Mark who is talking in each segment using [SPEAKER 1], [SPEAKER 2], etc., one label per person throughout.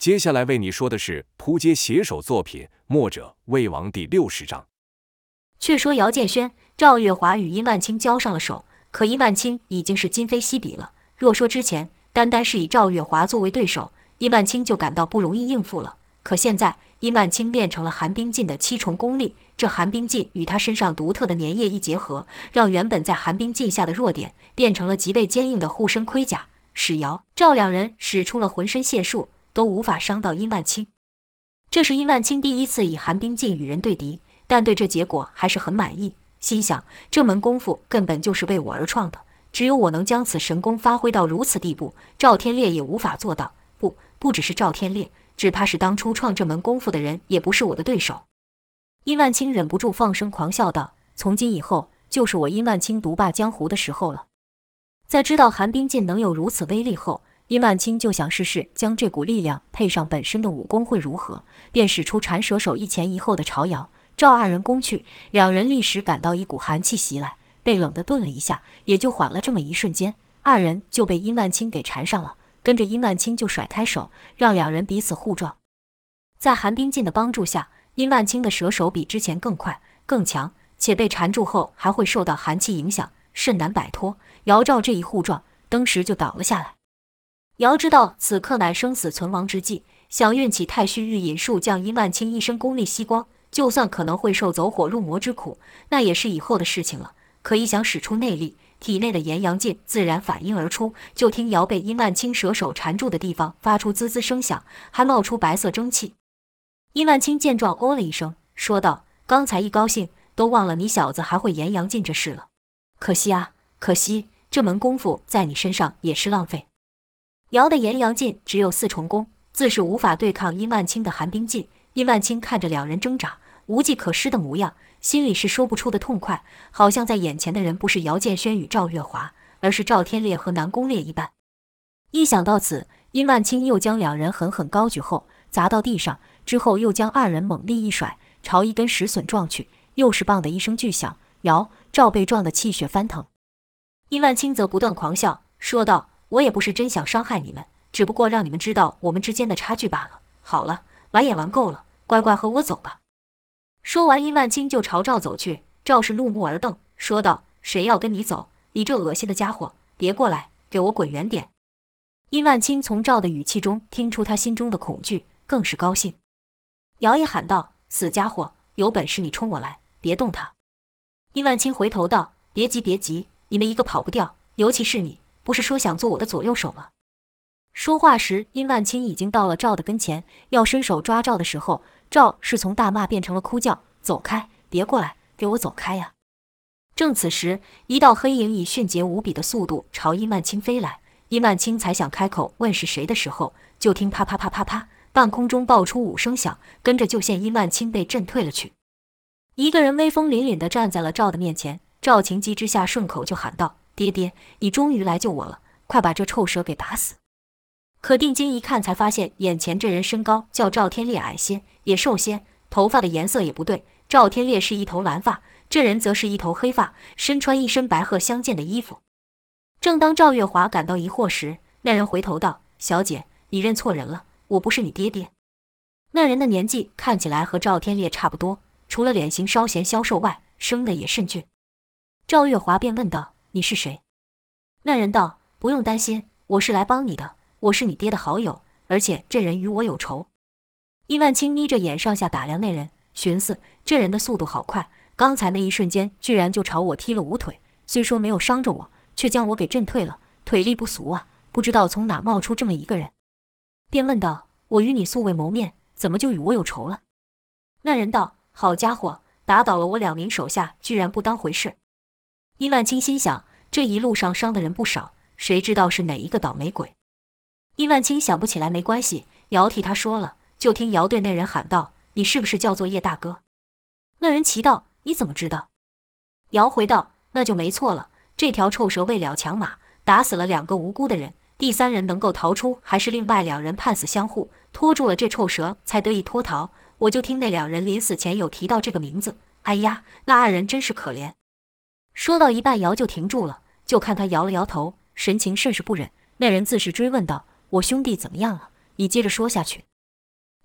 [SPEAKER 1] 接下来为你说的是扑街写手作品《墨者魏王》第六十章。
[SPEAKER 2] 却说姚建轩、赵月华与殷万清交上了手，可殷万清已经是今非昔比了。若说之前单单是以赵月华作为对手，殷万清就感到不容易应付了。可现在殷万清练成了寒冰劲的七重功力，这寒冰劲与他身上独特的粘液一结合，让原本在寒冰劲下的弱点变成了极为坚硬的护身盔甲，使姚、赵两人使出了浑身解数。都无法伤到殷万清。这是殷万清第一次以寒冰剑与人对敌，但对这结果还是很满意，心想这门功夫根本就是为我而创的，只有我能将此神功发挥到如此地步，赵天烈也无法做到。不，不只是赵天烈，只怕是当初创这门功夫的人也不是我的对手。殷万清忍不住放声狂笑道：“从今以后，就是我殷万清独霸江湖的时候了。”在知道寒冰剑能有如此威力后，殷万清就想试试将这股力量配上本身的武功会如何，便使出缠蛇手一前一后的朝姚、赵二人攻去。两人立时感到一股寒气袭来，被冷得顿了一下，也就缓了这么一瞬间，二人就被殷万清给缠上了。跟着殷万清就甩开手，让两人彼此互撞。在寒冰劲的帮助下，殷万清的蛇手比之前更快、更强，且被缠住后还会受到寒气影响，甚难摆脱。姚赵这一互撞，登时就倒了下来。姚知道此刻乃生死存亡之际，想运起太虚日引术将殷万清一身功力吸光，就算可能会受走火入魔之苦，那也是以后的事情了。可一想使出内力，体内的炎阳劲自然反应而出。就听姚被殷万清蛇手缠住的地方发出滋滋声响，还冒出白色蒸汽。殷万清见状，哦了一声，说道：“刚才一高兴，都忘了你小子还会炎阳劲这事了。可惜啊，可惜，这门功夫在你身上也是浪费。”姚的炎阳劲只有四重功，自是无法对抗殷万清的寒冰劲。殷万清看着两人挣扎、无计可施的模样，心里是说不出的痛快，好像在眼前的人不是姚建轩与赵月华，而是赵天烈和南宫烈一般。一想到此，殷万清又将两人狠狠高举后砸到地上，之后又将二人猛力一甩，朝一根石笋撞去，又是“棒”的一声巨响，姚、赵被撞得气血翻腾。殷万清则不断狂笑，说道。我也不是真想伤害你们，只不过让你们知道我们之间的差距罢了。好了，玩也玩够了，乖乖和我走吧。说完，殷万清就朝赵走去。赵氏怒目而瞪，说道：“谁要跟你走？你这恶心的家伙，别过来，给我滚远点！”殷万清从赵的语气中听出他心中的恐惧，更是高兴。姚也喊道：“死家伙，有本事你冲我来，别动他！”殷万清回头道：“别急，别急，你们一个跑不掉，尤其是你。”不是说想做我的左右手吗？说话时，殷万清已经到了赵的跟前，要伸手抓赵的时候，赵是从大骂变成了哭叫：“走开，别过来，给我走开呀！”正此时，一道黑影以迅捷无比的速度朝殷万清飞来。殷万清才想开口问是谁的时候，就听啪啪啪啪啪，半空中爆出五声响，跟着就见殷万清被震退了去。一个人威风凛凛地站在了赵的面前，赵情急之下顺口就喊道。爹爹，你终于来救我了！快把这臭蛇给打死！可定睛一看，才发现眼前这人身高较赵天烈矮些，也瘦些，头发的颜色也不对。赵天烈是一头蓝发，这人则是一头黑发，身穿一身白鹤相间的衣服。正当赵月华感到疑惑时，那人回头道：“小姐，你认错人了，我不是你爹爹。”那人的年纪看起来和赵天烈差不多，除了脸型稍显消瘦外，生得也甚俊。赵月华便问道。你是谁？那人道：“不用担心，我是来帮你的。我是你爹的好友，而且这人与我有仇。”伊万清眯着眼上下打量那人，寻思这人的速度好快，刚才那一瞬间居然就朝我踢了五腿。虽说没有伤着我，却将我给震退了，腿力不俗啊！不知道从哪冒出这么一个人，便问道：“我与你素未谋面，怎么就与我有仇了？”那人道：“好家伙，打倒了我两名手下，居然不当回事。”殷万青心想，这一路上伤的人不少，谁知道是哪一个倒霉鬼？殷万青想不起来，没关系，姚替他说了。就听姚对那人喊道：“你是不是叫做叶大哥？”那人奇道：“你怎么知道？”姚回道：“那就没错了。这条臭蛇为了抢马，打死了两个无辜的人，第三人能够逃出，还是另外两人判死相护，拖住了这臭蛇，才得以脱逃。我就听那两人临死前有提到这个名字。哎呀，那二人真是可怜。”说到一半，姚就停住了，就看他摇了摇头，神情甚是不忍。那人自是追问道：“我兄弟怎么样了？你接着说下去。”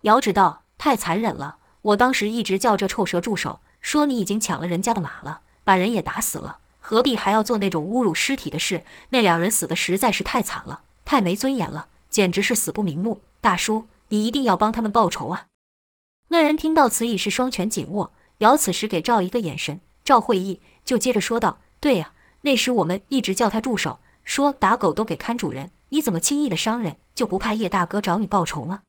[SPEAKER 2] 姚指道：“太残忍了！我当时一直叫这臭蛇住手，说你已经抢了人家的马了，把人也打死了，何必还要做那种侮辱尸体的事？那两人死的实在是太惨了，太没尊严了，简直是死不瞑目。大叔，你一定要帮他们报仇啊！”那人听到此，已是双拳紧握。姚此时给赵一个眼神，赵会意就接着说道：“对呀，那时我们一直叫他住手，说打狗都给看主人，你怎么轻易的伤人，就不怕叶大哥找你报仇吗？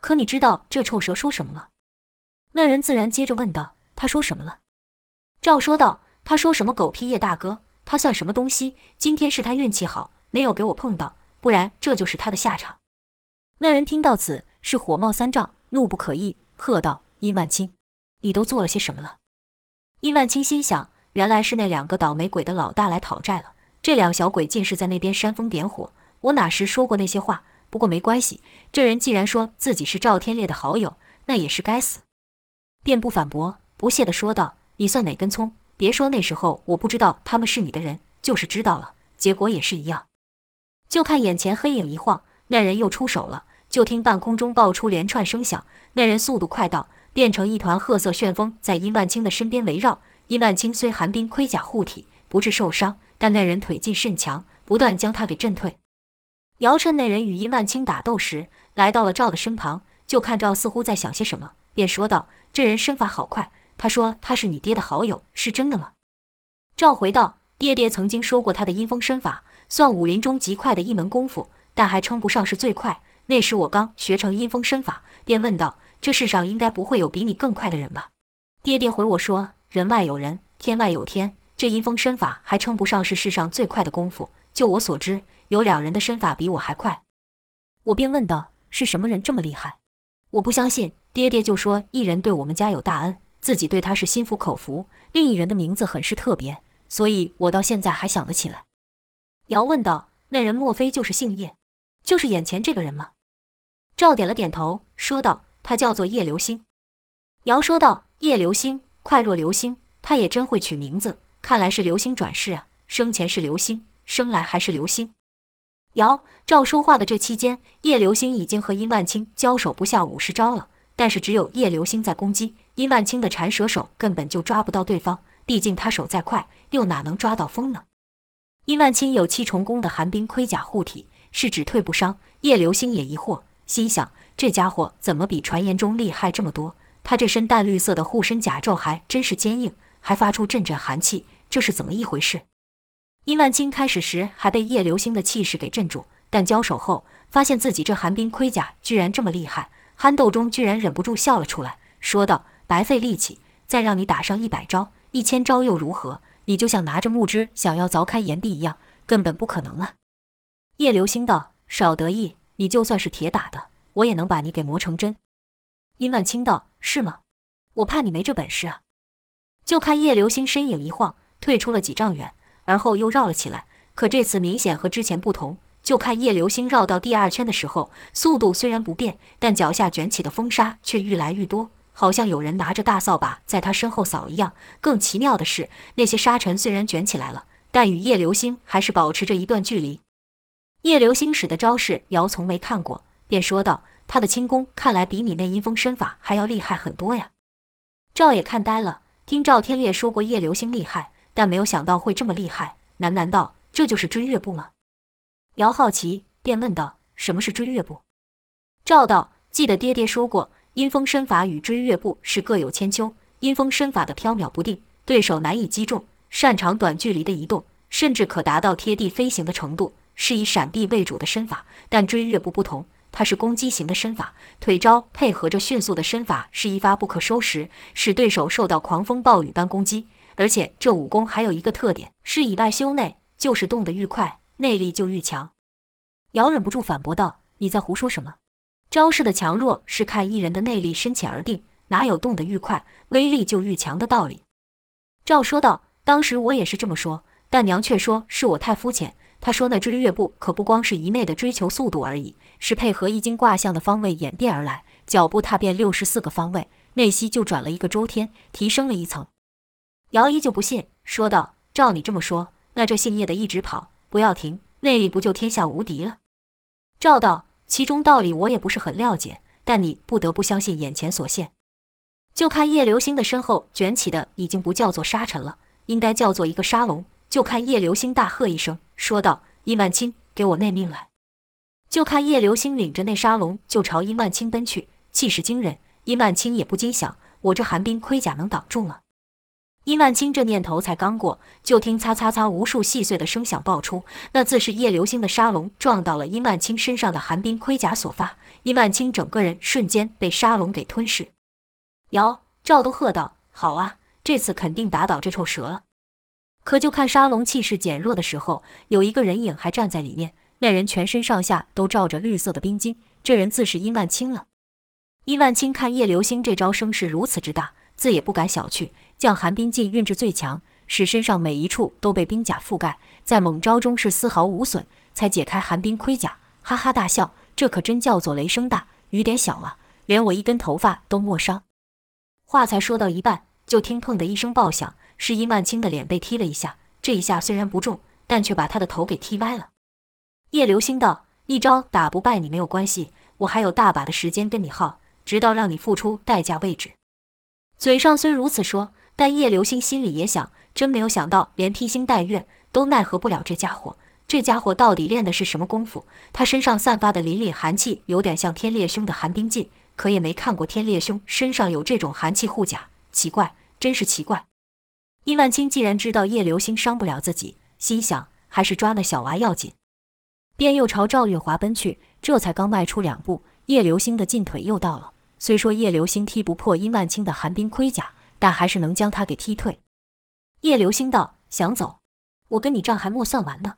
[SPEAKER 2] 可你知道这臭蛇说什么吗？”那人自然接着问道：“他说什么了？”赵说道：“他说什么狗屁叶大哥，他算什么东西？今天是他运气好，没有给我碰到，不然这就是他的下场。”那人听到此，是火冒三丈，怒不可遏，喝道：“殷万清！”你都做了些什么了？殷万清心想，原来是那两个倒霉鬼的老大来讨债了。这两小鬼尽是在那边煽风点火，我哪时说过那些话？不过没关系，这人既然说自己是赵天烈的好友，那也是该死。便不反驳，不屑地说道：“你算哪根葱？别说那时候我不知道他们是你的人，就是知道了，结果也是一样。就看眼前黑影一晃，那人又出手了。就听半空中爆出连串声响，那人速度快到。”变成一团褐色旋风，在殷万清的身边围绕。殷万清虽寒冰盔甲护体，不致受伤，但那人腿劲甚强，不断将他给震退。姚趁那人与殷万清打斗时，来到了赵的身旁，就看赵似乎在想些什么，便说道：“这人身法好快，他说他是你爹的好友，是真的吗？”赵回道：“爹爹曾经说过，他的阴风身法算武林中极快的一门功夫，但还称不上是最快。那时我刚学成阴风身法，便问道。”这世上应该不会有比你更快的人吧？爹爹回我说：“人外有人，天外有天。这阴风身法还称不上是世上最快的功夫。就我所知，有两人的身法比我还快。”我便问道：“是什么人这么厉害？”我不相信，爹爹就说一人对我们家有大恩，自己对他是心服口服；另一人的名字很是特别，所以我到现在还想得起来。姚问道：“那人莫非就是姓叶，就是眼前这个人吗？”赵点了点头，说道。他叫做叶流星，姚说道：“叶流星，快若流星，他也真会取名字，看来是流星转世啊！生前是流星，生来还是流星。”姚赵说话的这期间，叶流星已经和殷万清交手不下五十招了，但是只有叶流星在攻击，殷万清的缠蛇手根本就抓不到对方，毕竟他手再快，又哪能抓到风呢？殷万清有七重功的寒冰盔甲护体，是只退不伤。叶流星也疑惑，心想。这家伙怎么比传言中厉害这么多？他这身淡绿色的护身甲胄还真是坚硬，还发出阵阵寒气，这是怎么一回事？殷万清开始时还被叶流星的气势给镇住，但交手后发现自己这寒冰盔甲居然这么厉害，憨豆中居然忍不住笑了出来，说道：“白费力气，再让你打上一百招、一千招又如何？你就像拿着木枝想要凿开岩壁一样，根本不可能啊！”叶流星道：“少得意，你就算是铁打的。”我也能把你给磨成针。殷万清道：“是吗？我怕你没这本事啊！”就看叶流星身影一晃，退出了几丈远，而后又绕了起来。可这次明显和之前不同。就看叶流星绕到第二圈的时候，速度虽然不变，但脚下卷起的风沙却愈来愈多，好像有人拿着大扫把在他身后扫一样。更奇妙的是，那些沙尘虽然卷起来了，但与叶流星还是保持着一段距离。叶流星使的招式，姚从没看过。便说道：“他的轻功看来比你那阴风身法还要厉害很多呀。”赵也看呆了，听赵天烈说过叶流星厉害，但没有想到会这么厉害，喃喃道：“这就是追月步吗？”姚好奇，便问道：“什么是追月步？”赵道：“记得爹爹说过，阴风身法与追月步是各有千秋。阴风身法的飘渺不定，对手难以击中，擅长短距离的移动，甚至可达到贴地飞行的程度，是以闪避为主的身法。但追月步不同。”他是攻击型的身法，腿招配合着迅速的身法，是一发不可收拾，使对手受到狂风暴雨般攻击。而且这武功还有一个特点，是以外修内，就是动得愈快，内力就愈强。姚忍不住反驳道：“你在胡说什么？招式的强弱是看一人的内力深浅而定，哪有动得愈快，威力就愈强的道理？”赵说道：“当时我也是这么说，但娘却说是我太肤浅。”她说：“那追月步可不光是一昧的追求速度而已，是配合易经卦象的方位演变而来。脚步踏遍六十四个方位，内息就转了一个周天，提升了一层。”姚依就不信，说道：“照你这么说，那这姓叶的一直跑，不要停，内力不就天下无敌了？”赵道：“其中道理我也不是很了解，但你不得不相信眼前所现。就看叶流星的身后卷起的已经不叫做沙尘了，应该叫做一个沙龙。就看叶流星大喝一声，说道：“易万清，给我内命来！”就看叶流星领着那沙龙就朝殷万清奔去，气势惊人。殷万清也不禁想：我这寒冰盔甲能挡住吗？殷万清这念头才刚过，就听“擦擦擦”无数细碎的声响爆出，那自是叶流星的沙龙撞到了殷万清身上的寒冰盔甲所发。殷万清整个人瞬间被沙龙给吞噬。姚赵都喝道：“好啊，这次肯定打倒这臭蛇了。”可就看沙龙气势减弱的时候，有一个人影还站在里面。那人全身上下都罩着绿色的冰晶，这人自是殷万清了。殷万清看叶流星这招声势如此之大，自也不敢小觑，将寒冰劲运至最强，使身上每一处都被冰甲覆盖，在猛招中是丝毫无损，才解开寒冰盔甲，哈哈大笑：“这可真叫做雷声大雨点小啊，连我一根头发都没伤。”话才说到一半，就听“砰”的一声爆响，是殷万清的脸被踢了一下，这一下虽然不重，但却把他的头给踢歪了。叶流星道：“一招打不败你没有关系，我还有大把的时间跟你耗。”直到让你付出代价为止。嘴上虽如此说，但叶流星心里也想：真没有想到，连披星戴月都奈何不了这家伙。这家伙到底练的是什么功夫？他身上散发的凛凛寒气，有点像天烈兄的寒冰劲，可也没看过天烈兄身上有这种寒气护甲。奇怪，真是奇怪。伊万青既然知道叶流星伤不了自己，心想还是抓那小娃要紧，便又朝赵月华奔去。这才刚迈出两步。叶流星的劲腿又到了，虽说叶流星踢不破殷万清的寒冰盔甲，但还是能将他给踢退。叶流星道：“想走？我跟你账还没算完呢。”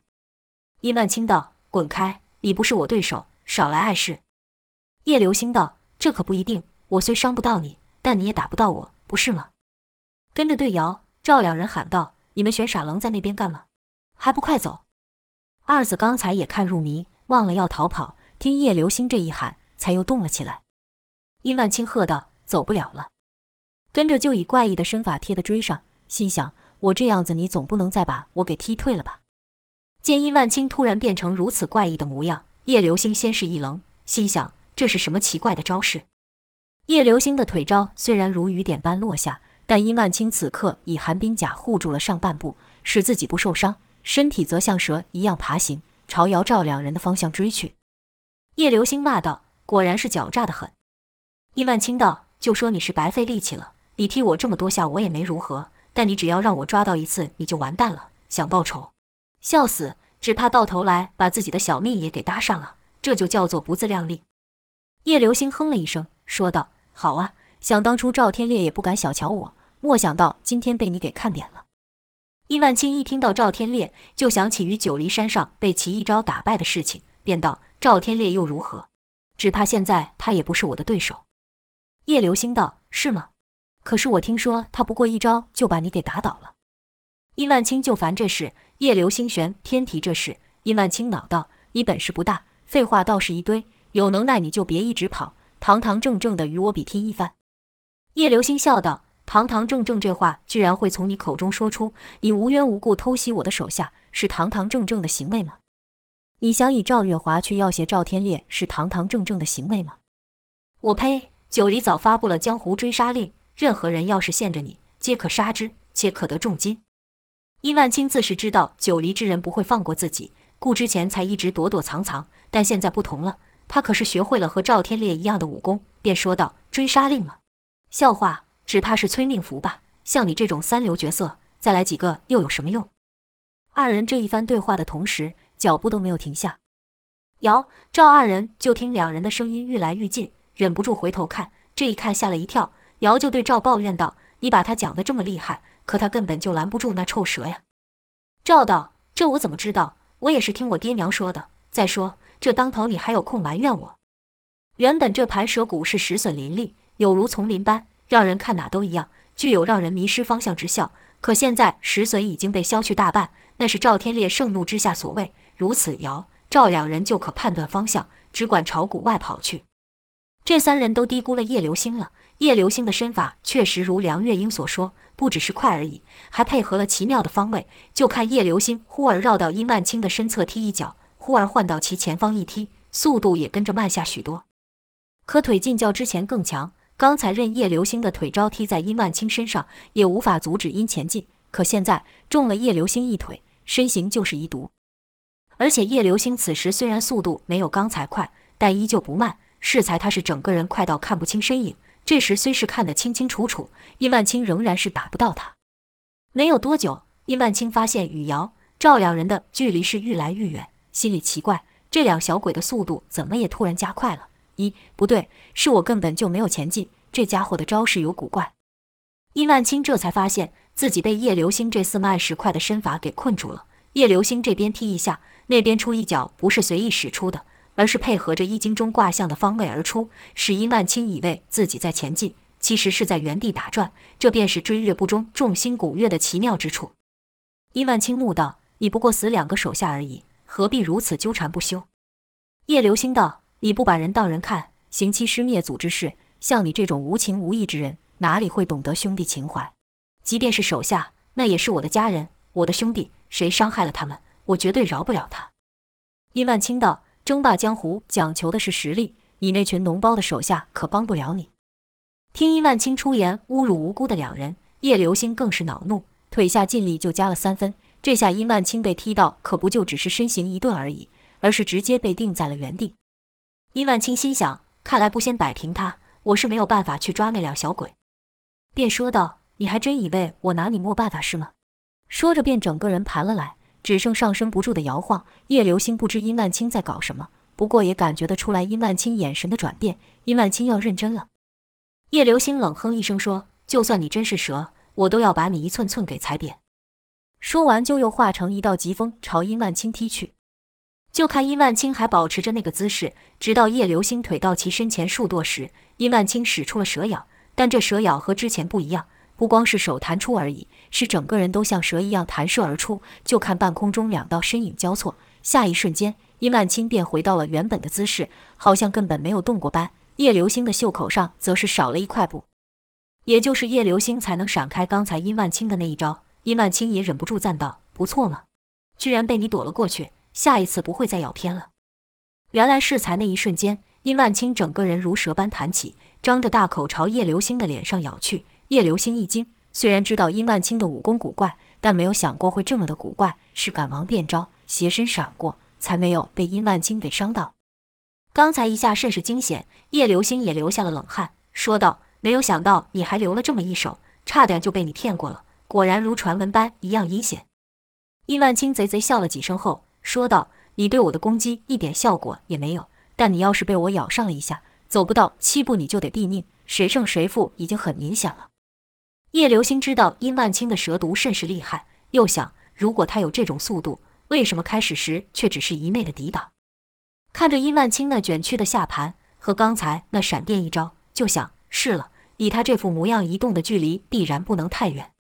[SPEAKER 2] 殷万清道：“滚开！你不是我对手，少来碍事。”叶流星道：“这可不一定，我虽伤不到你，但你也打不到我，不是吗？”跟着对姚赵两人喊道：“你们选傻愣在那边干嘛？还不快走！”二子刚才也看入迷，忘了要逃跑，听叶流星这一喊。才又动了起来。殷万清喝道：“走不了了！”跟着就以怪异的身法贴的追上，心想：“我这样子，你总不能再把我给踢退了吧？”见殷万清突然变成如此怪异的模样，叶流星先是一愣，心想：“这是什么奇怪的招式？”叶流星的腿招虽然如雨点般落下，但殷万清此刻以寒冰甲护住了上半部，使自己不受伤，身体则像蛇一样爬行，朝姚赵两人的方向追去。叶流星骂道。果然是狡诈的很，殷万清道：“就说你是白费力气了，你踢我这么多下，我也没如何。但你只要让我抓到一次，你就完蛋了。想报仇？笑死！只怕到头来把自己的小命也给搭上了，这就叫做不自量力。”叶流星哼了一声，说道：“好啊，想当初赵天烈也不敢小瞧我，莫想到今天被你给看扁了。”伊万青一听到赵天烈，就想起于九黎山上被其一招打败的事情，便道：“赵天烈又如何？”只怕现在他也不是我的对手。叶流星道：“是吗？可是我听说他不过一招就把你给打倒了。”伊万青就烦这事，叶流星旋偏提这事。伊万青恼道：“你本事不大，废话倒是一堆，有能耐你就别一直跑，堂堂正正的与我比拼一番。”叶流星笑道：“堂堂正正这话居然会从你口中说出？你无缘无故偷袭我的手下，是堂堂正正的行为吗？”你想以赵月华去要挟赵天烈是堂堂正正的行为吗？我呸！九黎早发布了江湖追杀令，任何人要是陷着你，皆可杀之，且可得重金。伊万青自是知道九黎之人不会放过自己，故之前才一直躲躲藏藏。但现在不同了，他可是学会了和赵天烈一样的武功，便说道：“追杀令了？笑话，只怕是催命符吧？像你这种三流角色，再来几个又有什么用？”二人这一番对话的同时。脚步都没有停下，姚赵二人就听两人的声音愈来愈近，忍不住回头看。这一看吓了一跳，姚就对赵抱怨道：“你把他讲得这么厉害，可他根本就拦不住那臭蛇呀。”赵道：“这我怎么知道？我也是听我爹娘说的。再说这当头你还有空埋怨我？原本这盘蛇骨是石笋林立，有如丛林般，让人看哪都一样，具有让人迷失方向之效。可现在石笋已经被削去大半，那是赵天烈盛怒之下所为。”如此，摇赵两人就可判断方向，只管朝谷外跑去。这三人都低估了叶流星了。叶流星的身法确实如梁月英所说，不只是快而已，还配合了奇妙的方位。就看叶流星忽而绕到殷万清的身侧踢一脚，忽而换到其前方一踢，速度也跟着慢下许多。可腿劲较之前更强。刚才任叶流星的腿招踢在殷万清身上，也无法阻止殷前进。可现在中了叶流星一腿，身形就是一毒。而且叶流星此时虽然速度没有刚才快，但依旧不慢。适才他是整个人快到看不清身影。这时虽是看得清清楚楚，殷万清仍然是打不到他。没有多久，殷万清发现雨瑶、赵两人的距离是愈来愈远，心里奇怪：这两小鬼的速度怎么也突然加快了？一不对，是我根本就没有前进。这家伙的招式有古怪。殷万清这才发现自己被叶流星这似慢时快的身法给困住了。叶流星这边踢一下，那边出一脚，不是随意使出的，而是配合着易经中卦象的方位而出，使殷万清以为自己在前进，其实是在原地打转。这便是追月不中，众星拱月的奇妙之处。殷万清怒道：“你不过死两个手下而已，何必如此纠缠不休？”叶流星道：“你不把人当人看，行欺师灭祖之事，像你这种无情无义之人，哪里会懂得兄弟情怀？即便是手下，那也是我的家人，我的兄弟。”谁伤害了他们，我绝对饶不了他。殷万清道：“争霸江湖讲求的是实力，你那群脓包的手下可帮不了你。”听殷万清出言侮辱无辜的两人，叶流星更是恼怒，腿下劲力就加了三分。这下殷万清被踢到，可不就只是身形一顿而已，而是直接被定在了原地。殷万清心想：看来不先摆平他，我是没有办法去抓那两小鬼。便说道：“你还真以为我拿你没办法是吗？”说着，便整个人盘了来，只剩上身不住的摇晃。叶流星不知殷万清在搞什么，不过也感觉得出来殷万清眼神的转变。殷万清要认真了。叶流星冷哼一声说：“就算你真是蛇，我都要把你一寸寸给踩扁。”说完，就又化成一道疾风朝殷万清踢去。就看伊万青还保持着那个姿势，直到叶流星腿到其身前数跺时，伊万青使出了蛇咬，但这蛇咬和之前不一样。不光是手弹出而已，是整个人都像蛇一样弹射而出。就看半空中两道身影交错，下一瞬间，伊万青便回到了原本的姿势，好像根本没有动过般。叶流星的袖口上则是少了一块布，也就是叶流星才能闪开刚才殷万青的那一招。殷万青也忍不住赞道：“不错嘛，居然被你躲了过去，下一次不会再咬偏了。”原来是才那一瞬间，殷万清整个人如蛇般弹起，张着大口朝叶流星的脸上咬去。叶流星一惊，虽然知道殷万清的武功古怪，但没有想过会这么的古怪，是赶忙变招，斜身闪过，才没有被殷万清给伤到。刚才一下甚是惊险，叶流星也流下了冷汗，说道：“没有想到你还留了这么一手，差点就被你骗过了，果然如传闻般一样阴险。”殷万清贼贼笑了几声后，说道：“你对我的攻击一点效果也没有，但你要是被我咬上了一下，走不到七步你就得毙命，谁胜谁负已经很明显了。”叶流星知道殷万清的蛇毒甚是厉害，又想，如果他有这种速度，为什么开始时却只是一昧的抵挡？看着殷万清那卷曲的下盘和刚才那闪电一招，就想是了，以他这副模样，移动的距离必然不能太远。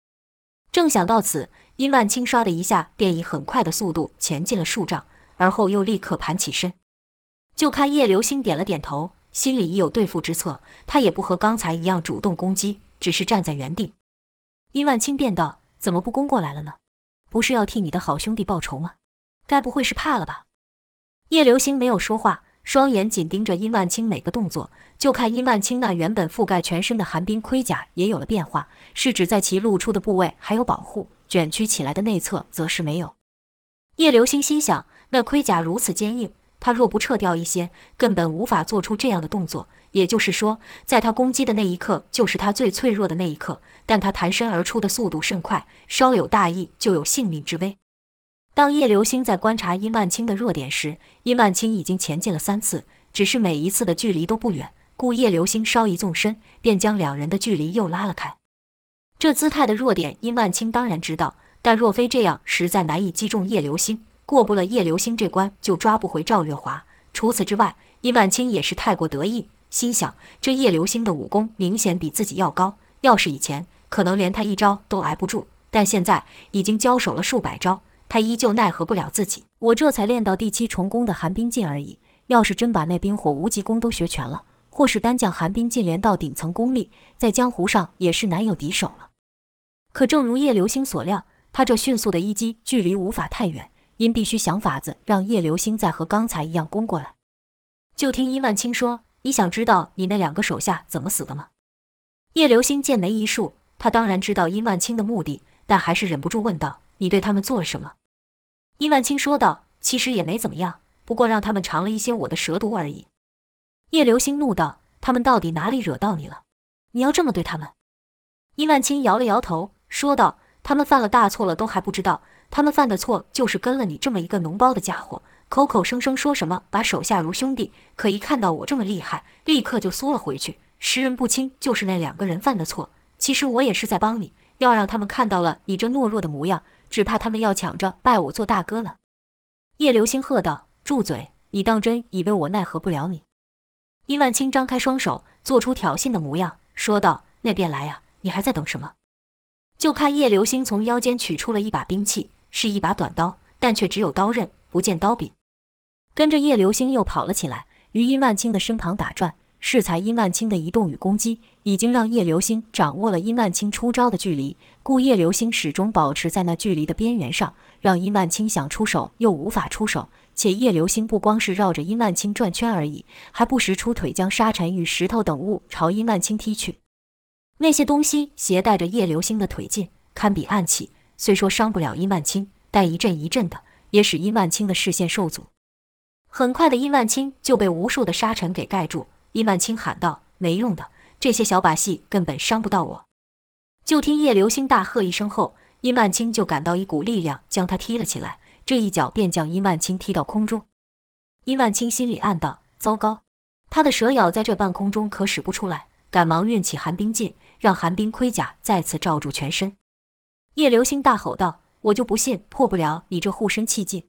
[SPEAKER 2] 正想到此，殷万清唰的一下便以很快的速度前进了数丈，而后又立刻盘起身。就看叶流星点了点头，心里已有对付之策，他也不和刚才一样主动攻击，只是站在原地。殷万清便道：“怎么不攻过来了呢？不是要替你的好兄弟报仇吗？该不会是怕了吧？”叶流星没有说话，双眼紧盯着殷万清每个动作。就看殷万清那原本覆盖全身的寒冰盔甲也有了变化，是指在其露出的部位还有保护，卷曲起来的内侧则是没有。叶流星心想：那盔甲如此坚硬，他若不撤掉一些，根本无法做出这样的动作。也就是说，在他攻击的那一刻，就是他最脆弱的那一刻。但他弹身而出的速度甚快，稍有大意就有性命之危。当叶流星在观察殷万清的弱点时，殷万清已经前进了三次，只是每一次的距离都不远，故叶流星稍一纵身，便将两人的距离又拉了开。这姿态的弱点，殷万清当然知道，但若非这样，实在难以击中叶流星。过不了叶流星这关，就抓不回赵月华。除此之外，殷万清也是太过得意。心想，这叶流星的武功明显比自己要高，要是以前，可能连他一招都挨不住。但现在已经交手了数百招，他依旧奈何不了自己。我这才练到第七重功的寒冰劲而已，要是真把那冰火无极功都学全了，或是单将寒冰劲连到顶层功力，在江湖上也是难有敌手了。可正如叶流星所料，他这迅速的一击距离无法太远，因必须想法子让叶流星再和刚才一样攻过来。就听殷万清说。你想知道你那两个手下怎么死的吗？”叶流星剑眉一竖，他当然知道殷万清的目的，但还是忍不住问道：“你对他们做了什么？”殷万清说道：“其实也没怎么样，不过让他们尝了一些我的蛇毒而已。”叶流星怒道：“他们到底哪里惹到你了？你要这么对他们？”伊万青摇了摇头，说道：“他们犯了大错了，都还不知道。他们犯的错就是跟了你这么一个脓包的家伙，口口声声说什么把手下如兄弟，可一看到我这么厉害，立刻就缩了回去。识人不清就是那两个人犯的错。其实我也是在帮你，要让他们看到了你这懦弱的模样，只怕他们要抢着拜我做大哥了。”叶流星喝道：“住嘴！你当真以为我奈何不了你？”殷万清张开双手，做出挑衅的模样，说道：“那便来呀！”你还在等什么？就看叶流星从腰间取出了一把兵器，是一把短刀，但却只有刀刃，不见刀柄。跟着叶流星又跑了起来，于殷万清的身旁打转。适才殷万清的移动与攻击，已经让叶流星掌握了殷万清出招的距离，故叶流星始终保持在那距离的边缘上，让殷万清想出手又无法出手。且叶流星不光是绕着殷万清转圈而已，还不时出腿将沙尘与石头等物朝殷万清踢去。那些东西携带着叶流星的腿劲，堪比暗器。虽说伤不了殷万清，但一阵一阵的，也使殷万清的视线受阻。很快的，殷万清就被无数的沙尘给盖住。殷万清喊道：“没用的，这些小把戏根本伤不到我。”就听叶流星大喝一声后，殷万清就感到一股力量将他踢了起来，这一脚便将殷万清踢到空中。殷万清心里暗道：“糟糕，他的蛇咬在这半空中可使不出来。”赶忙运起寒冰劲。让寒冰盔甲再次罩住全身。叶流星大吼道：“我就不信破不了你这护身气劲！”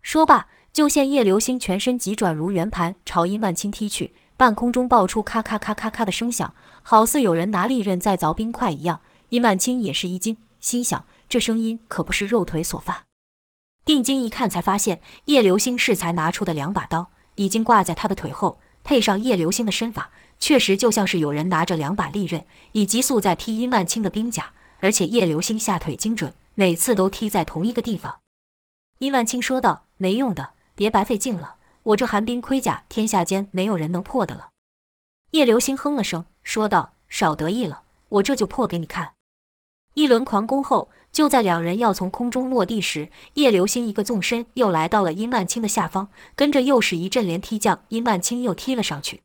[SPEAKER 2] 说罢，就见叶流星全身急转如圆盘，朝殷万清踢去，半空中爆出咔咔咔咔咔的声响，好似有人拿利刃在凿冰块一样。殷万清也是一惊，心想：这声音可不是肉腿所发。定睛一看，才发现叶流星适才拿出的两把刀已经挂在他的腿后，配上叶流星的身法。确实就像是有人拿着两把利刃，以急速在踢殷万清的兵甲，而且叶流星下腿精准，每次都踢在同一个地方。殷万清说道：“没用的，别白费劲了，我这寒冰盔甲，天下间没有人能破的了。”叶流星哼了声，说道：“少得意了，我这就破给你看。”一轮狂攻后，就在两人要从空中落地时，叶流星一个纵身又来到了殷万清的下方，跟着又是一阵连踢，将殷万清又踢了上去。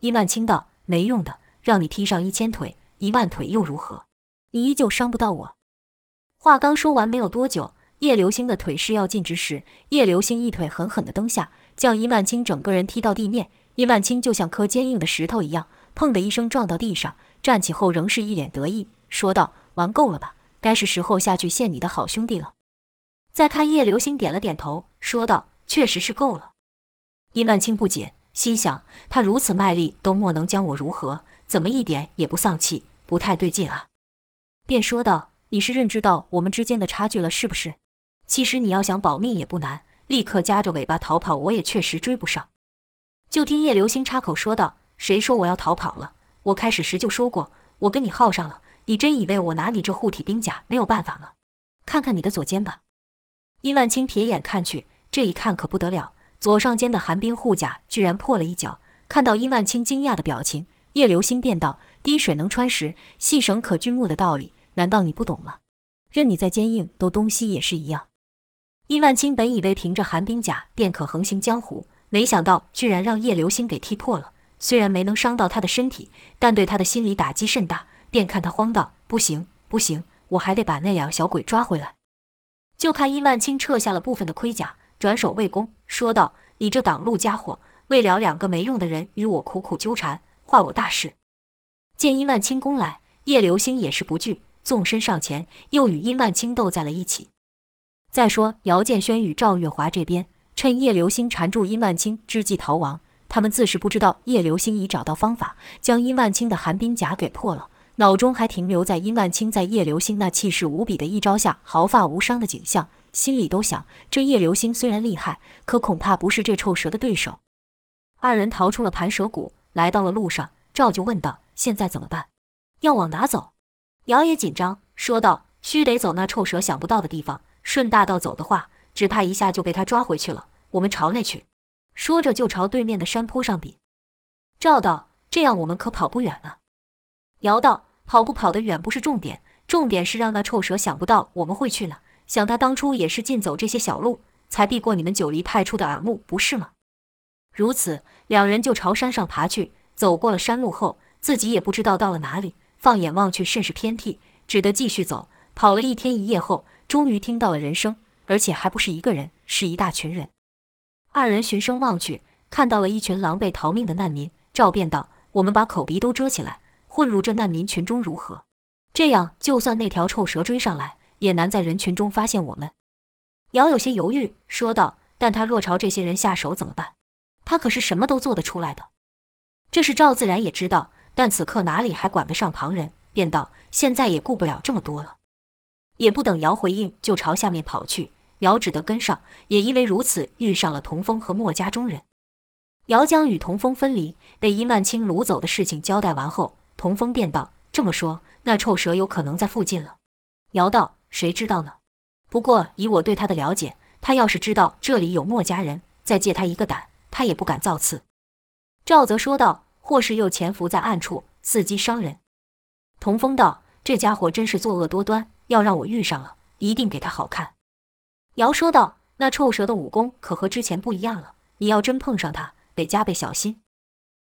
[SPEAKER 2] 殷万清道：“没用的，让你踢上一千腿、一万腿又如何？你依旧伤不到我。”话刚说完，没有多久，叶流星的腿势要尽之时，叶流星一腿狠狠地蹬下，将殷万清整个人踢到地面。殷万清就像颗坚硬的石头一样，砰的一声撞到地上。站起后，仍是一脸得意，说道：“玩够了吧？该是时候下去见你的好兄弟了。”再看叶流星点了点头，说道：“确实是够了。”殷万青不解。心想，他如此卖力，都莫能将我如何？怎么一点也不丧气？不太对劲啊！便说道：“你是认知到我们之间的差距了，是不是？其实你要想保命也不难，立刻夹着尾巴逃跑，我也确实追不上。”就听叶流星插口说道：“谁说我要逃跑了？我开始时就说过，我跟你耗上了。你真以为我拿你这护体冰甲没有办法吗？看看你的左肩吧。”殷万青撇眼看去，这一看可不得了。左上肩的寒冰护甲居然破了一角，看到殷万青惊讶的表情，叶流星便道：“滴水能穿石，细绳可锯木的道理，难道你不懂吗？任你再坚硬，都东西也是一样。”殷万青本以为凭着寒冰甲便可横行江湖，没想到居然让叶流星给踢破了。虽然没能伤到他的身体，但对他的心理打击甚大。便看他慌道：“不行，不行，我还得把那两小鬼抓回来。”就看殷万清撤下了部分的盔甲。转手为攻，说道：“你这挡路家伙，为了两个没用的人与我苦苦纠缠，坏我大事。”见殷万清攻来，叶流星也是不惧，纵身上前，又与殷万清斗在了一起。再说姚建轩与赵月华这边，趁叶流星缠住殷万清之际逃亡，他们自是不知道叶流星已找到方法，将殷万清的寒冰甲给破了，脑中还停留在殷万清在叶流星那气势无比的一招下毫发无伤的景象。心里都想，这叶流星虽然厉害，可恐怕不是这臭蛇的对手。二人逃出了盘蛇谷，来到了路上，赵就问道：“现在怎么办？要往哪走？”姚也紧张，说道：“须得走那臭蛇想不到的地方。顺大道走的话，只怕一下就被他抓回去了。我们朝那去。”说着就朝对面的山坡上比。赵道：“这样我们可跑不远了。”姚道：“跑不跑得远不是重点，重点是让那臭蛇想不到我们会去了，想他当初也是尽走这些小路，才避过你们九黎派出的耳目，不是吗？”如此，两人就朝山上爬去。走过了山路后，自己也不知道到了哪里，放眼望去甚是偏僻，只得继续走。跑了一天一夜后，终于听到了人声，而且还不是一个人，是一大群人。二人循声望去，看到了一群狼狈逃命的难民。赵便道：“我们把口鼻都遮起来。”混入这难民群中如何？这样就算那条臭蛇追上来，也难在人群中发现我们。姚有些犹豫，说道：“但他若朝这些人下手怎么办？他可是什么都做得出来的。”这事赵自然也知道，但此刻哪里还管得上旁人，便道：“现在也顾不了这么多了。”也不等姚回应，就朝下面跑去。姚只得跟上，也因为如此，遇上了童风和墨家中人。姚将与童风分离，被殷万清掳走的事情交代完后。童风便道：“这么说，那臭蛇有可能在附近了。”姚道：“谁知道呢？不过以我对他的了解，他要是知道这里有墨家人，再借他一个胆，他也不敢造次。”赵泽说道：“或是又潜伏在暗处，伺机伤人。”童风道：“这家伙真是作恶多端，要让我遇上了，一定给他好看。”姚说道：“那臭蛇的武功可和之前不一样了，你要真碰上他，得加倍小心。”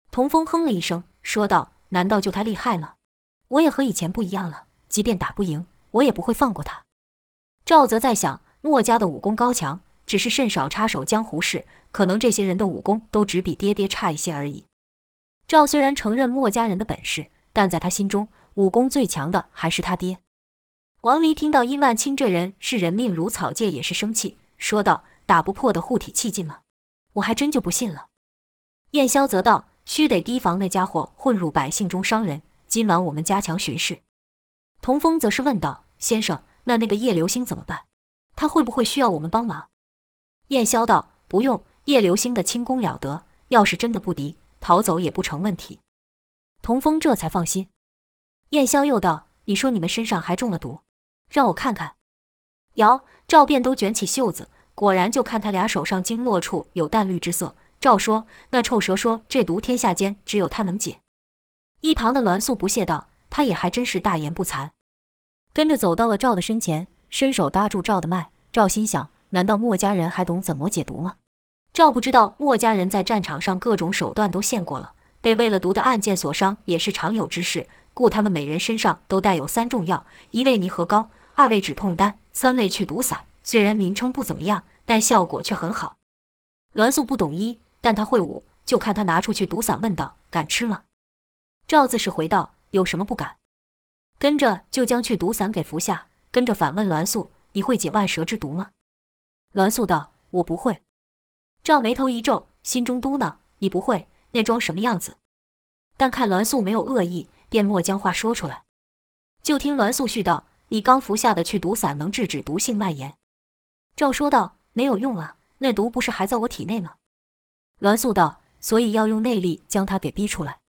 [SPEAKER 2] 童风哼了一声，说道。难道就他厉害了？我也和以前不一样了。即便打不赢，我也不会放过他。赵泽在想，墨家的武功高强，只是甚少插手江湖事，可能这些人的武功都只比爹爹差一些而已。赵虽然承认墨家人的本事，但在他心中，武功最强的还是他爹。王离听到殷万清这人视人命如草芥，也是生气，说道：“打不破的护体气劲吗？我还真就不信了。”燕霄则道。须得提防那家伙混入百姓中伤人。今晚我们加强巡视。童风则是问道：“先生，那那个叶流星怎么办？他会不会需要我们帮忙？”燕霄道：“不用，叶流星的轻功了得，要是真的不敌，逃走也不成问题。”童风这才放心。燕霄又道：“你说你们身上还中了毒，让我看看。”姚、赵便都卷起袖子，果然就看他俩手上经络处有淡绿之色。赵说：“那臭蛇说，这毒天下间只有他能解。”一旁的栾素不屑道：“他也还真是大言不惭。”跟着走到了赵的身前，伸手搭住赵的脉。赵心想：难道墨家人还懂怎么解毒吗？赵不知道，墨家人在战场上各种手段都献过了，被喂了毒的暗箭所伤也是常有之事。故他们每人身上都带有三种药：一味泥合膏，二味止痛丹，三味去毒散。虽然名称不怎么样，但效果却很好。栾素不懂医。但他会武，就看他拿出去毒散，问道：“敢吃吗？”赵自是回道：“有什么不敢？”跟着就将去毒散给服下，跟着反问栾素：“你会解万蛇之毒吗？”栾素道：“我不会。”赵眉头一皱，心中嘟囔：“你不会，那装什么样子？”但看栾素没有恶意，便莫将话说出来。就听栾素絮道：“你刚服下的去毒散能制止毒性蔓延。”赵说道：“没有用啊，那毒不是还在我体内吗？”栾素道：“所以要用内力将他给逼出来。”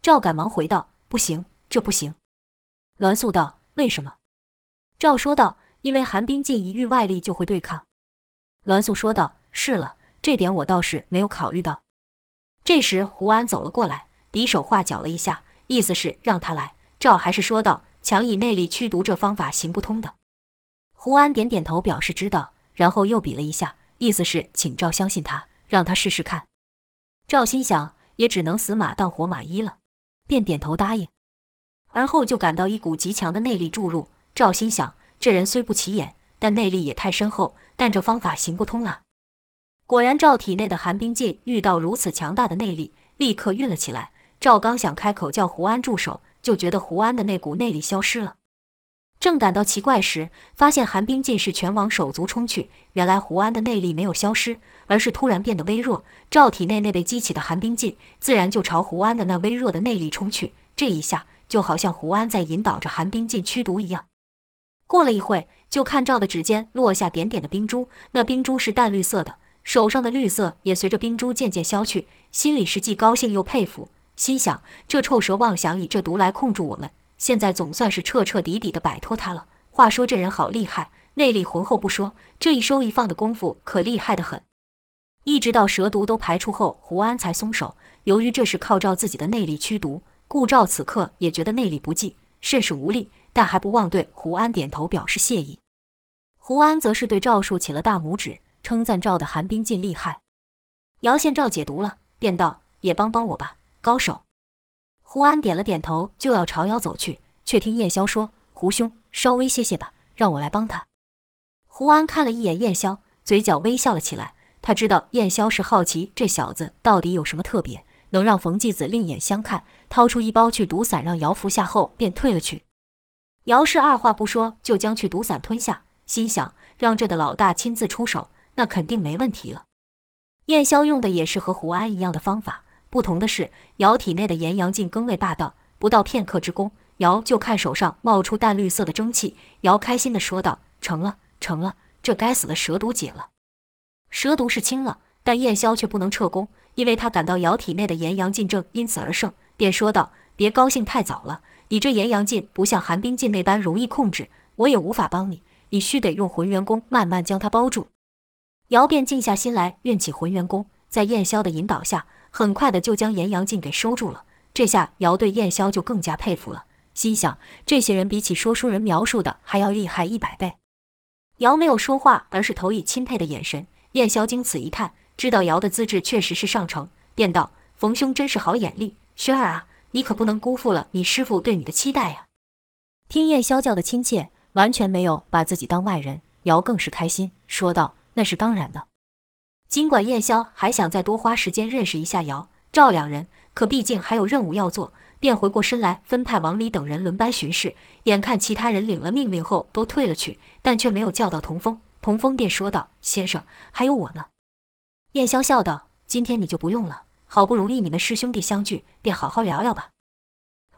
[SPEAKER 2] 赵赶忙回道：“不行，这不行。”栾素道：“为什么？”赵说道：“因为寒冰劲一遇外力就会对抗。”栾素说道：“是了，这点我倒是没有考虑到。”这时胡安走了过来，比手画脚了一下，意思是让他来。赵还是说道：“强以内力驱毒这方法行不通的。”胡安点点头表示知道，然后又比了一下，意思是请赵相信他。让他试试看，赵心想也只能死马当活马医了，便点头答应。而后就感到一股极强的内力注入。赵心想，这人虽不起眼，但内力也太深厚，但这方法行不通啊！果然，赵体内的寒冰劲遇到如此强大的内力，立刻运了起来。赵刚想开口叫胡安住手，就觉得胡安的那股内力消失了。正感到奇怪时，发现寒冰劲是全往手足冲去。原来胡安的内力没有消失，而是突然变得微弱。赵体内那被激起的寒冰劲，自然就朝胡安的那微弱的内力冲去。这一下，就好像胡安在引导着寒冰劲驱毒一样。过了一会，就看赵的指尖落下点点的冰珠，那冰珠是淡绿色的，手上的绿色也随着冰珠渐渐消去。心里是既高兴又佩服，心想：这臭蛇妄想以这毒来控住我们。现在总算是彻彻底底的摆脱他了。话说这人好厉害，内力浑厚不说，这一收一放的功夫可厉害得很。一直到蛇毒都排出后，胡安才松手，由于这是靠赵自己的内力驱毒，故赵此刻也觉得内力不济，甚是无力，但还不忘对胡安点头表示谢意。胡安则是对赵竖起了大拇指，称赞赵的寒冰劲厉害。姚宪赵解毒了，便道：“也帮帮我吧，高手。”胡安点了点头，就要朝姚走去，却听燕霄说：“胡兄，稍微歇歇吧，让我来帮他。”胡安看了一眼燕霄，嘴角微笑了起来。他知道燕霄是好奇这小子到底有什么特别，能让冯继子另眼相看。掏出一包去毒散，让姚服下后，便退了去。姚氏二话不说就将去毒散吞下，心想让这的老大亲自出手，那肯定没问题了。燕霄用的也是和胡安一样的方法，不同的是姚体内的炎阳劲更为霸道，不到片刻之功，姚就看手上冒出淡绿色的蒸汽。姚开心地说道：“成了，成了，这该死的蛇毒解了。”蛇毒是清了，但燕霄却不能撤功，因为他感到姚体内的炎阳劲正因此而盛，便说道：“别高兴太早了，你这炎阳劲不像寒冰劲那般容易控制，我也无法帮你，你须得用浑元功慢慢将它包住。”姚便静下心来，运起浑元功，在燕霄的引导下，很快的就将炎阳劲给收住了。这下姚对燕霄就更加佩服了，心想这些人比起说书人描述的还要厉害一百倍。姚没有说话，而是投以钦佩的眼神。燕霄经此一看，知道姚的资质确实是上乘，便道：“冯兄真是好眼力，轩儿啊，你可不能辜负了你师父对你的期待呀。”听燕霄叫的亲切，完全没有把自己当外人，姚更是开心，说道：“那是当然的。”尽管燕霄还想再多花时间认识一下姚赵两人，可毕竟还有任务要做，便回过身来分派王离等人轮班巡视。眼看其他人领了命令后都退了去，但却没有叫到童风。童风便说道：“先生，还有我呢。”燕霄笑道：“今天你就不用了，好不容易你们师兄弟相聚，便好好聊聊吧。”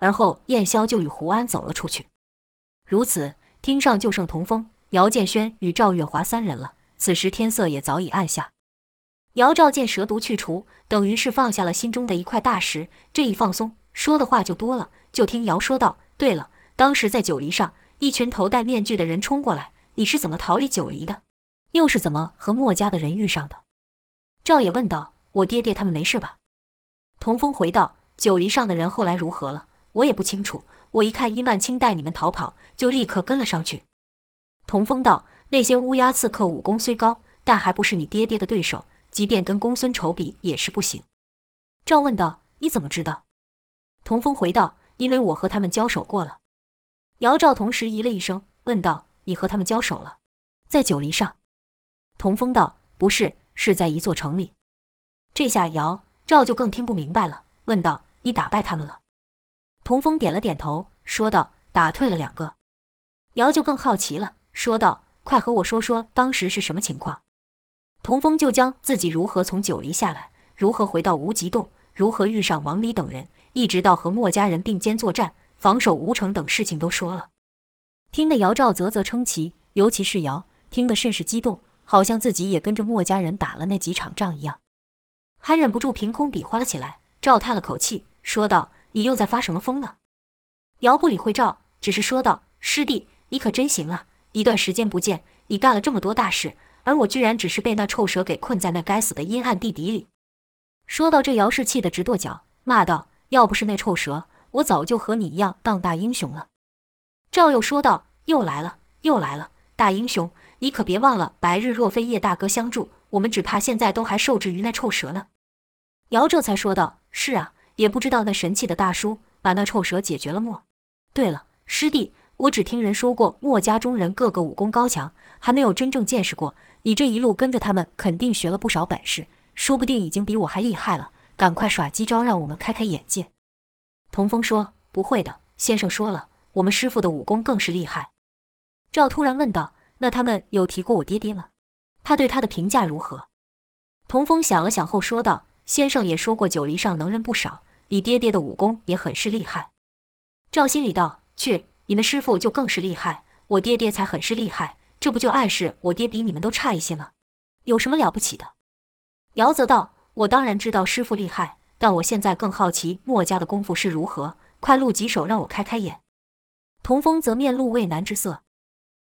[SPEAKER 2] 而后，燕霄就与胡安走了出去。如此，厅上就剩童风、姚建轩与赵月华三人了。此时天色也早已暗下。姚赵见蛇毒去除，等于是放下了心中的一块大石。这一放松，说的话就多了。就听姚说道：“对了，当时在九黎上，一群头戴面具的人冲过来。”你是怎么逃离九黎的？又是怎么和墨家的人遇上的？赵也问道：“我爹爹他们没事吧？”童风回道：“九黎上的人后来如何了？我也不清楚。我一看伊曼青带你们逃跑，就立刻跟了上去。”童风道：“那些乌鸦刺客武功虽高，但还不是你爹爹的对手。即便跟公孙丑比，也是不行。”赵问道：“你怎么知道？”童风回道：“因为我和他们交手过了。”姚赵同时咦了一声，问道。你和他们交手了，在九黎上。童风道：“不是，是在一座城里。”这下姚赵就更听不明白了，问道：“你打败他们了？”童风点了点头，说道：“打退了两个。”姚就更好奇了，说道：“快和我说说当时是什么情况。”童风就将自己如何从九黎下来，如何回到无极洞，如何遇上王离等人，一直到和墨家人并肩作战、防守吴城等事情都说了。听得姚赵啧啧称奇，尤其是姚听得甚是激动，好像自己也跟着墨家人打了那几场仗一样，还忍不住凭空比划了起来。赵叹了口气，说道：“你又在发什么疯呢？”姚不理会赵，只是说道：“师弟，你可真行啊！一段时间不见，你干了这么多大事，而我居然只是被那臭蛇给困在那该死的阴暗地底里。”说到这，姚氏气得直跺脚，骂道：“要不是那臭蛇，我早就和你一样当大英雄了。”赵又说道：“又来了，又来了，大英雄，你可别忘了，白日若非叶大哥相助，我们只怕现在都还受制于那臭蛇呢。”姚这才说道：“是啊，也不知道那神气的大叔把那臭蛇解决了没。对了，师弟，我只听人说过，墨家中人个个武功高强，还没有真正见识过。你这一路跟着他们，肯定学了不少本事，说不定已经比我还厉害了。赶快耍机招，让我们开开眼界。”童风说：“不会的，先生说了。”我们师傅的武功更是厉害。赵突然问道：“那他们有提过我爹爹吗？他对他的评价如何？”童风想了想后说道：“先生也说过九黎上能人不少，你爹爹的武功也很是厉害。”赵心里道：“去，你们师傅就更是厉害，我爹爹才很是厉害，这不就暗示我爹比你们都差一些吗？有什么了不起的？”姚泽道：“我当然知道师傅厉害，但我现在更好奇墨家的功夫是如何，快露几手让我开开眼。”童风则面露畏难之色。